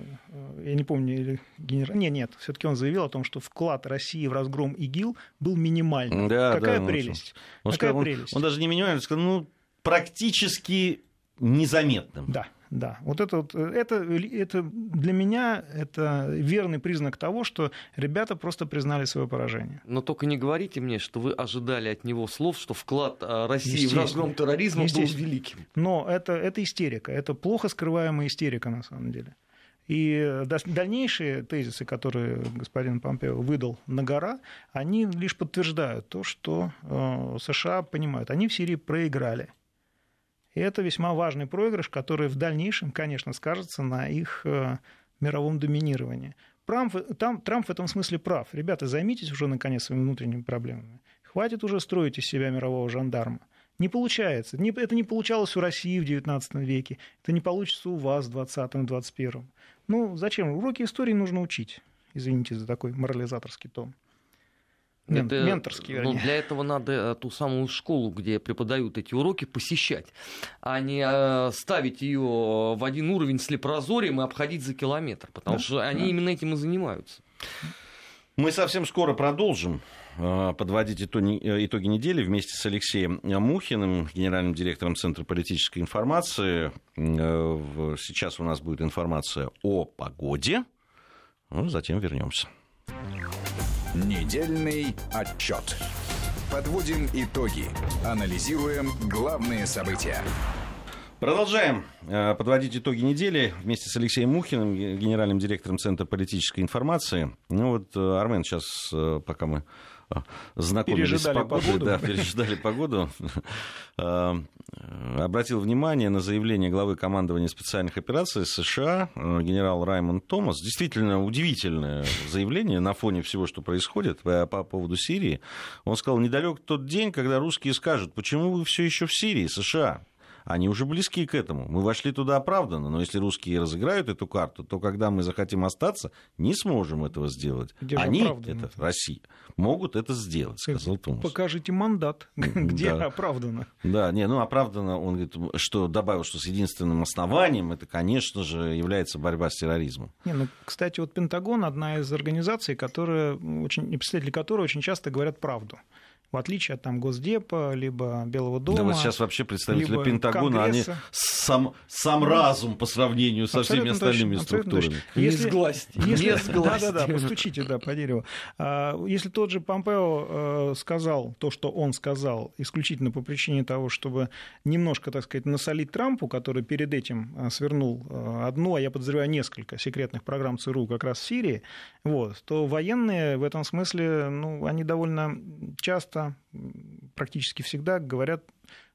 я не помню, генерал... Нет, нет, все-таки он заявил о том, что вклад России в разгром ИГИЛ был минимальным. Да, Какая да, прелесть? Он, Какая сказал, прелесть? Он, он даже не минимальный, он сказал, ну, практически незаметным. Да, да. Вот это, вот, это, это для меня это верный признак того, что ребята просто признали свое поражение. Но только не говорите мне, что вы ожидали от него слов, что вклад а, России в разгром терроризма был великим. Но это, это истерика, это плохо скрываемая истерика на самом деле. И дальнейшие тезисы, которые господин Помпео выдал на гора, они лишь подтверждают то, что э, США понимают, они в Сирии проиграли. И это весьма важный проигрыш, который в дальнейшем, конечно, скажется на их э, мировом доминировании. Трамп, там, Трамп в этом смысле прав. Ребята, займитесь уже, наконец, своими внутренними проблемами. Хватит уже строить из себя мирового жандарма. Не получается. Это не получалось у России в XIX веке. Это не получится у вас в XX, XXI. Ну, зачем? Уроки истории нужно учить. Извините за такой морализаторский тон. Мен, это, менторский, ну, вернее. Ну, для этого надо э, ту самую школу, где преподают эти уроки, посещать, а не э, ставить ее в один уровень с лепрозорием и обходить за километр, потому да, что они да. именно этим и занимаются. Мы совсем скоро продолжим э, подводить итоги, итоги недели вместе с Алексеем Мухиным, генеральным директором Центра политической информации. Сейчас у нас будет информация о погоде. Ну, затем вернемся. Недельный отчет. Подводим итоги. Анализируем главные события. Продолжаем э, подводить итоги недели вместе с Алексеем Мухиным, генеральным директором Центра политической информации. Ну вот, э, Армен, сейчас, э, пока мы знакомились пережидали с погодой, погоду. Да, пережидали погоду. Э, обратил внимание на заявление главы командования специальных операций США, э, генерал Раймонд Томас. Действительно удивительное заявление на фоне всего, что происходит по, по поводу Сирии. Он сказал, недалек тот день, когда русские скажут, почему вы все еще в Сирии, США? Они уже близки к этому. Мы вошли туда оправданно, но если русские разыграют эту карту, то когда мы захотим остаться, не сможем этого сделать. Где они, это Россия, могут это сделать, сказал Томас. Покажите мандат, *laughs* где да. оправдано. Да, не, ну оправдано, он говорит, что добавил, что с единственным основанием, это, конечно же, является борьба с терроризмом. Не, ну, кстати, вот Пентагон одна из организаций, которая, очень, представители которой очень часто говорят правду в отличие от там, Госдепа, либо Белого дома. Да вот сейчас вообще представители Пентагона, Конгресса. они сам, сам разум по сравнению со всеми остальными точно, структурами. Если, если, Да-да-да, постучите да, по дереву. А, если тот же Помпео э, сказал то, что он сказал, исключительно по причине того, чтобы немножко, так сказать, насолить Трампу, который перед этим э, свернул э, одну, а я подозреваю, несколько секретных программ ЦРУ как раз в Сирии, вот, то военные в этом смысле, ну, они довольно часто практически всегда говорят,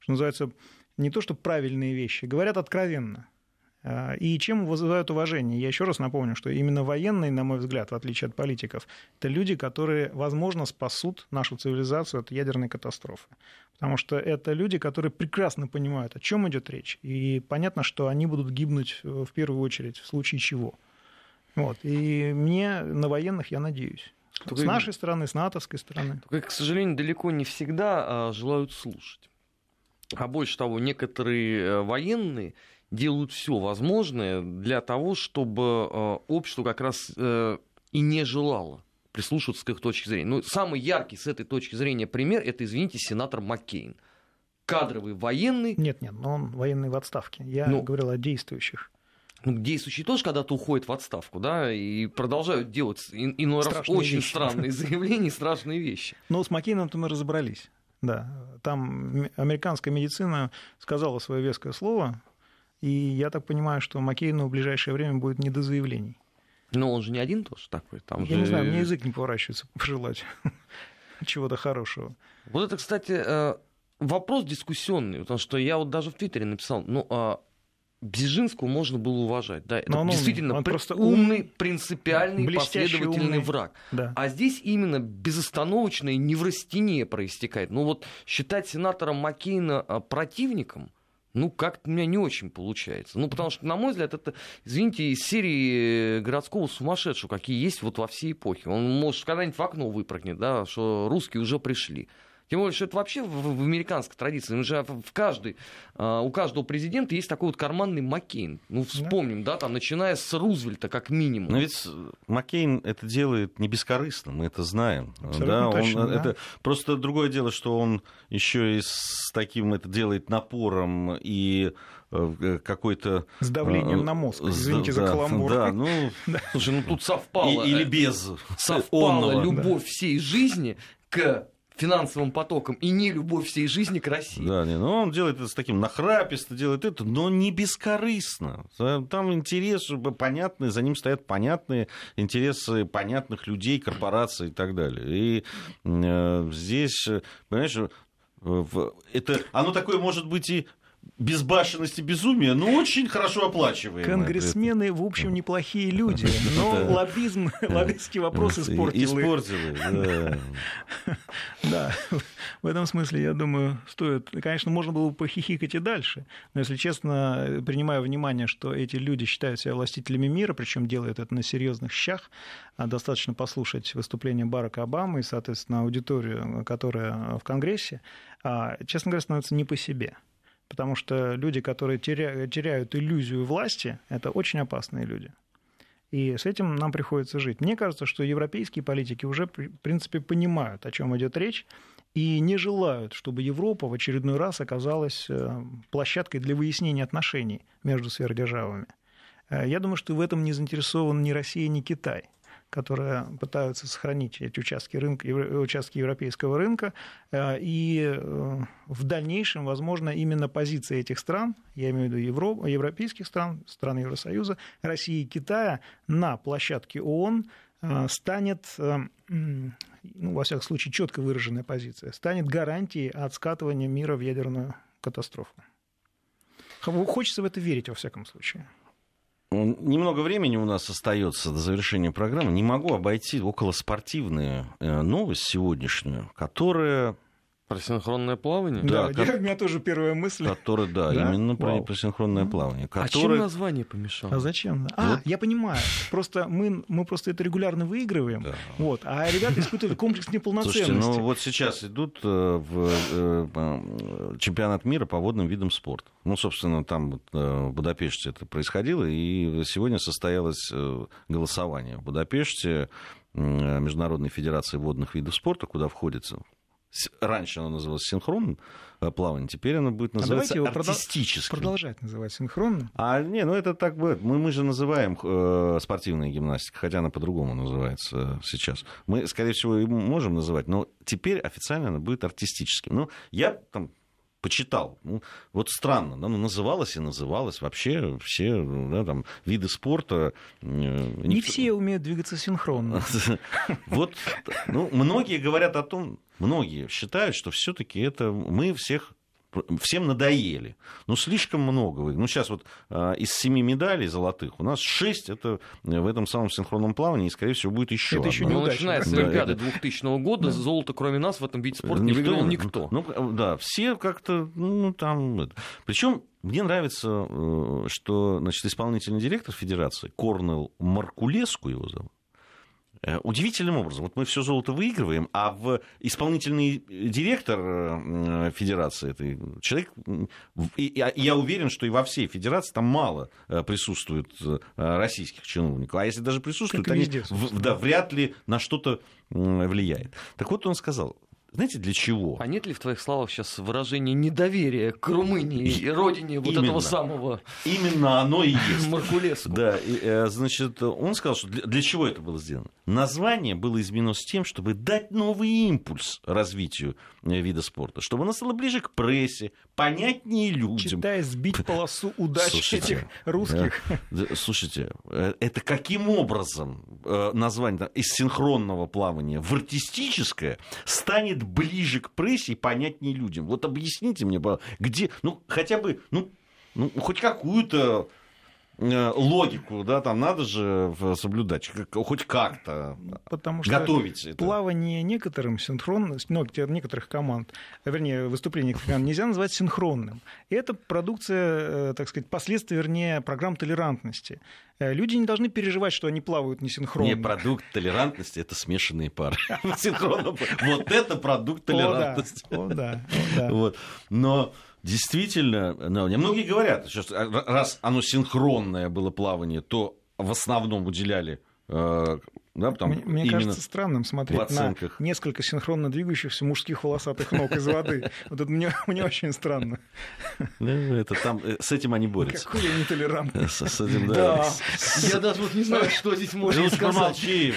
что называется, не то что правильные вещи, говорят откровенно. А, и чем вызывают уважение? Я еще раз напомню, что именно военные, на мой взгляд, в отличие от политиков, это люди, которые, возможно, спасут нашу цивилизацию от ядерной катастрофы. Потому что это люди, которые прекрасно понимают, о чем идет речь. И понятно, что они будут гибнуть в первую очередь в случае чего. Вот. И мне на военных я надеюсь. Только, с нашей стороны, с натовской стороны. Только, к сожалению, далеко не всегда а, желают слушать. А больше того, некоторые э, военные делают все возможное для того, чтобы э, общество как раз э, и не желало прислушиваться к их точке зрения. Ну, самый яркий с этой точки зрения пример это, извините, сенатор Маккейн. Кадровый военный. Нет, нет, но он военный в отставке. Я ну, говорил о действующих действующие тоже когда-то уходят в отставку, да, и продолжают делать иной раз очень вещи. странные *laughs* заявления страшные вещи. Но с Маккейном-то мы разобрались. Да, там американская медицина сказала свое веское слово, и я так понимаю, что Маккейну в ближайшее время будет не до заявлений. Но он же не один тоже такой. Там я же... не знаю, мне язык не поворачивается *laughs* пожелать *laughs* чего-то хорошего. Вот это, кстати, э, вопрос дискуссионный, потому что я вот даже в Твиттере написал, ну, Бзижинского можно было уважать. Да, это Но он умный. действительно Он пр- просто умный, умный, принципиальный, последовательный умный. враг. Да. А здесь именно безостановочное неврастение проистекает. Ну вот считать сенатора Маккейна а, противником, ну, как-то у меня не очень получается. Ну, потому что, на мой взгляд, это, извините, из серии э, городского сумасшедшего, какие есть вот во всей эпохе. Он, может, когда-нибудь в окно выпрыгнет, да, что русские уже пришли. Тем более, что это вообще в, в американской традиции. Ну, же в каждой, а, у каждого президента есть такой вот карманный Маккейн. Ну, вспомним, да, там, начиная с Рузвельта, как минимум. Но ведь Маккейн это делает не бескорыстно, мы это знаем. Абсолютно да, он, точно, да. это просто другое дело, что он еще и с таким это делает напором и э, какой-то С давлением э, на мозг. Извините за да, каламбур. Да, ну *laughs* Слушай, ну тут совпало. и- или э, без совпала любовь всей жизни к финансовым потокам и не любовь всей жизни к России. Да, не, ну он делает это с таким нахраписто, делает это, но не бескорыстно. Там интерес понятный, за ним стоят понятные интересы понятных людей, корпораций и так далее. И э, здесь, э, понимаешь, э, это, оно такое может быть и безбашенность и безумие, но очень хорошо этом. Конгрессмены, в общем, неплохие люди, *laughs* но лоббизм, *laughs* лоббистский вопрос испортил их. Испортил их, да. *laughs* Да, в этом смысле, я думаю, стоит... Конечно, можно было бы похихикать и дальше, но, если честно, принимая внимание, что эти люди считают себя властителями мира, причем делают это на серьезных щах, а достаточно послушать выступление Барака Обамы и, соответственно, аудиторию, которая в Конгрессе, а, честно говоря, становится не по себе. Потому что люди, которые теря- теряют иллюзию власти, это очень опасные люди. И с этим нам приходится жить. Мне кажется, что европейские политики уже, в принципе, понимают, о чем идет речь, и не желают, чтобы Европа в очередной раз оказалась э, площадкой для выяснения отношений между сверхдержавами. Э, Я думаю, что в этом не заинтересован ни Россия, ни Китай, которые пытаются сохранить эти участки, рынка, участки европейского рынка. Э, И э, в дальнейшем, возможно, именно позиция этих стран, я имею в виду Евро- европейских стран, стран Евросоюза, России и Китая на площадке ООН э, станет, ну, во всяком случае, четко выраженная позиция, станет гарантией от скатывания мира в ядерную катастрофу. Хочется в это верить, во всяком случае. Ну, Немного времени у нас остается до завершения программы. Не могу обойти околоспортивную э, новость сегодняшнюю, которая, Про синхронное плавание? Да, Да, как- у меня тоже первая мысль. которая да, Да? именно про, Вау. про синхронное плавание. А чем название помешало? А зачем? А, Вот. я понимаю. Просто мы, мы просто это регулярно выигрываем. Да. Вот, а ребята испытывают комплекс неполноценности. Слушайте, ну вот сейчас идут э, в э, э, чемпионат мира по водным видам спорта. Ну, собственно, там вот, э, в Будапеште это происходило, и сегодня состоялось э, голосование в Будапеште э, Международной Федерации водных видов спорта, куда входит с- Раньше оно называлось синхронным э, плаванием, теперь оно будет А называться давайте его артистическим. Продолжать называть синхронно. А не, ну это так будет. Мы, мы же называем э, спортивная гимнастика, хотя она по-другому называется э, сейчас. Мы, скорее всего, и можем называть, но теперь официально она будет артистическим. Ну, я там почитал. Ну, вот странно, да, ну, называлось и называлось. Вообще все да, там, виды спорта... э, Не никто- все умеют двигаться синхронно. *laughs* Вот, ну, многие говорят о том, многие считают, что все-таки это мы всех всем надоели. Ну, слишком много. вы. Ну, сейчас вот а, из семи медалей золотых у нас шесть это в этом самом синхронном плавании, и, скорее всего, будет еще Это еще неудачно. начиная с Да, Олимпиады это- 2000 года, золото, кроме нас, в этом виде спорта не выиграл никто. Ну, да, все как-то, ну, там... Причем мне нравится, э, что, значит, исполнительный директор Федерации, Корнел Маркулеску его зовут, Э, Удивительным образом. Вот мы все золото выигрываем, а в исполнительный директор э, федерации этой человек, и я, уверен, что и во всей федерации там мало э, присутствует э, российских чиновников. А если даже присутствуют, и они везде, да, вряд ли на что-то влияет. Так вот он сказал, знаете, для чего? А нет ли в твоих словах сейчас выражения недоверия к Румынии и родине вот Именно. этого самого Именно оно и есть. Маркулеску? Да, и, э, значит, он сказал, что для, для чего это было сделано? Название было изменено с тем, чтобы дать новый импульс развитию вида спорта, чтобы оно стало ближе к прессе, понятнее людям. Читая сбить полосу удач Слушайте, этих русских. Да, Слушайте, э, это каким образом э, название там, из синхронного плавания в артистическое станет ближе к прессе и понятнее людям? Вот объясните мне, где, ну, хотя бы, ну, ну, хоть какую-то логику, да, там надо же соблюдать, хоть как-то Потому что готовить это. плавание некоторым синхронно, ну, некоторых команд, вернее, выступление команд нельзя назвать синхронным. И это продукция, э, так сказать, последствия, вернее, программ толерантности. Э, люди не должны переживать, что они плавают несинхронно. Не продукт толерантности, это смешанные пары. *laughs* Вот это продукт толерантности. О да. Вот. Но Действительно, ну, многие говорят, что раз оно синхронное было плавание, то в основном уделяли э, да, там мне, мне кажется странным смотреть на несколько синхронно двигающихся мужских волосатых ног из воды. Вот это мне, мне очень странно. Это там, э, с этим они борются. Какой я нетолерантный. С, с этим, да. да. Я даже вот не знаю, что здесь можно сказать. Помолчи.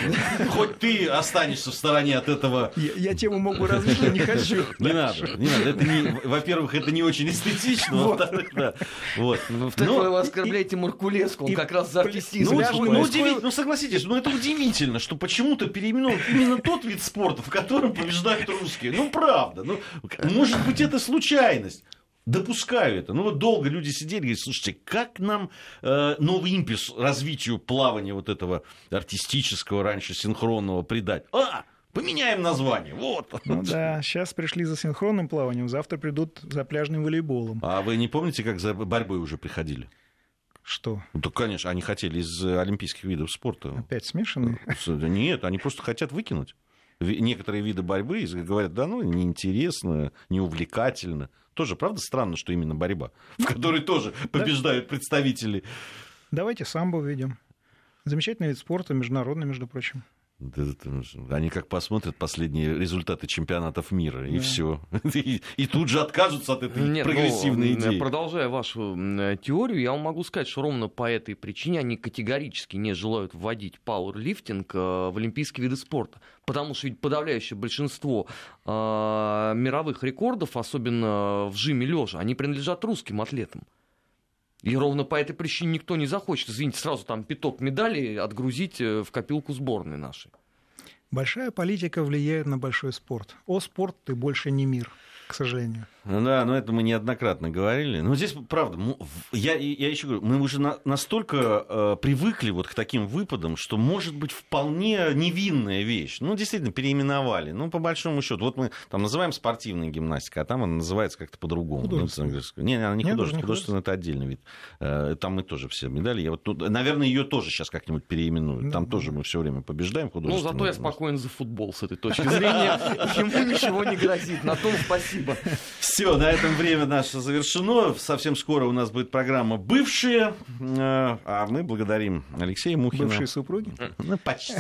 Хоть ты останешься в стороне от этого. Я, я тему могу развить, но не хочу. Не надо, не надо. Это не, во-первых, это не очень эстетично. Вот. Во-вторых, да. Вот. В-вторых, ну, вы оскорбляете Маркулеску, он как раз за артистизм. Ну, ну, ну, согласитесь, ну это удивительно удивительно, что почему-то переименован именно тот вид спорта, в котором побеждают русские. Ну, правда. Ну, может быть, это случайность. Допускаю это. Ну вот долго люди сидели и говорят, слушайте, как нам э, новый импульс развитию плавания вот этого артистического, раньше синхронного придать? А, поменяем название, вот. Ну да, сейчас пришли за синхронным плаванием, завтра придут за пляжным волейболом. А вы не помните, как за борьбой уже приходили? Что? Так, конечно, они хотели из олимпийских видов спорта. Опять смешанные? Нет, они просто хотят выкинуть. Некоторые виды борьбы говорят, да ну, неинтересно, неувлекательно. Тоже, правда, странно, что именно борьба, в которой тоже побеждают представители. Давайте самбо введем. Замечательный вид спорта, международный, между прочим. Они как посмотрят последние результаты чемпионатов мира, и да. все. *laughs* И, и тут же откажутся от этой Нет, ну, прогрессивной ну, идеи. Продолжая вашу теорию, я вам могу сказать, что ровно по этой причине они категорически не желают вводить пауэрлифтинг э, в олимпийские виды спорта. Потому что ведь подавляющее большинство э, мировых рекордов, особенно в жиме лежа, они принадлежат русским атлетам. И ровно по этой причине никто не захочет, извините, сразу там пяток медалей отгрузить э, в копилку сборной нашей. Большая политика влияет на большой спорт. О, спорт ты больше не мир к сожалению. Ну да, но это мы неоднократно говорили. Но здесь, правда, я, я еще говорю, мы уже на, настолько э, привыкли вот к таким выпадам, что может быть вполне невинная вещь. Ну, действительно, переименовали. Ну, по большому счету. Вот мы там называем спортивной гимнастикой, а там она называется как-то по-другому. Ну, не, она не художественная, художественная это отдельный вид. Э, там мы тоже все медали. Я вот, тут, наверное, ее тоже сейчас как-нибудь переименуют. Там да. тоже мы все время побеждаем Ну, зато я спокоен за футбол с этой точки зрения. Ему ничего не грозит. На том спасибо. Все, на этом время наше завершено. Совсем скоро у нас будет программа «Бывшие». Э, а мы благодарим Алексея Мухина. Бывшие супруги? Ну, почти.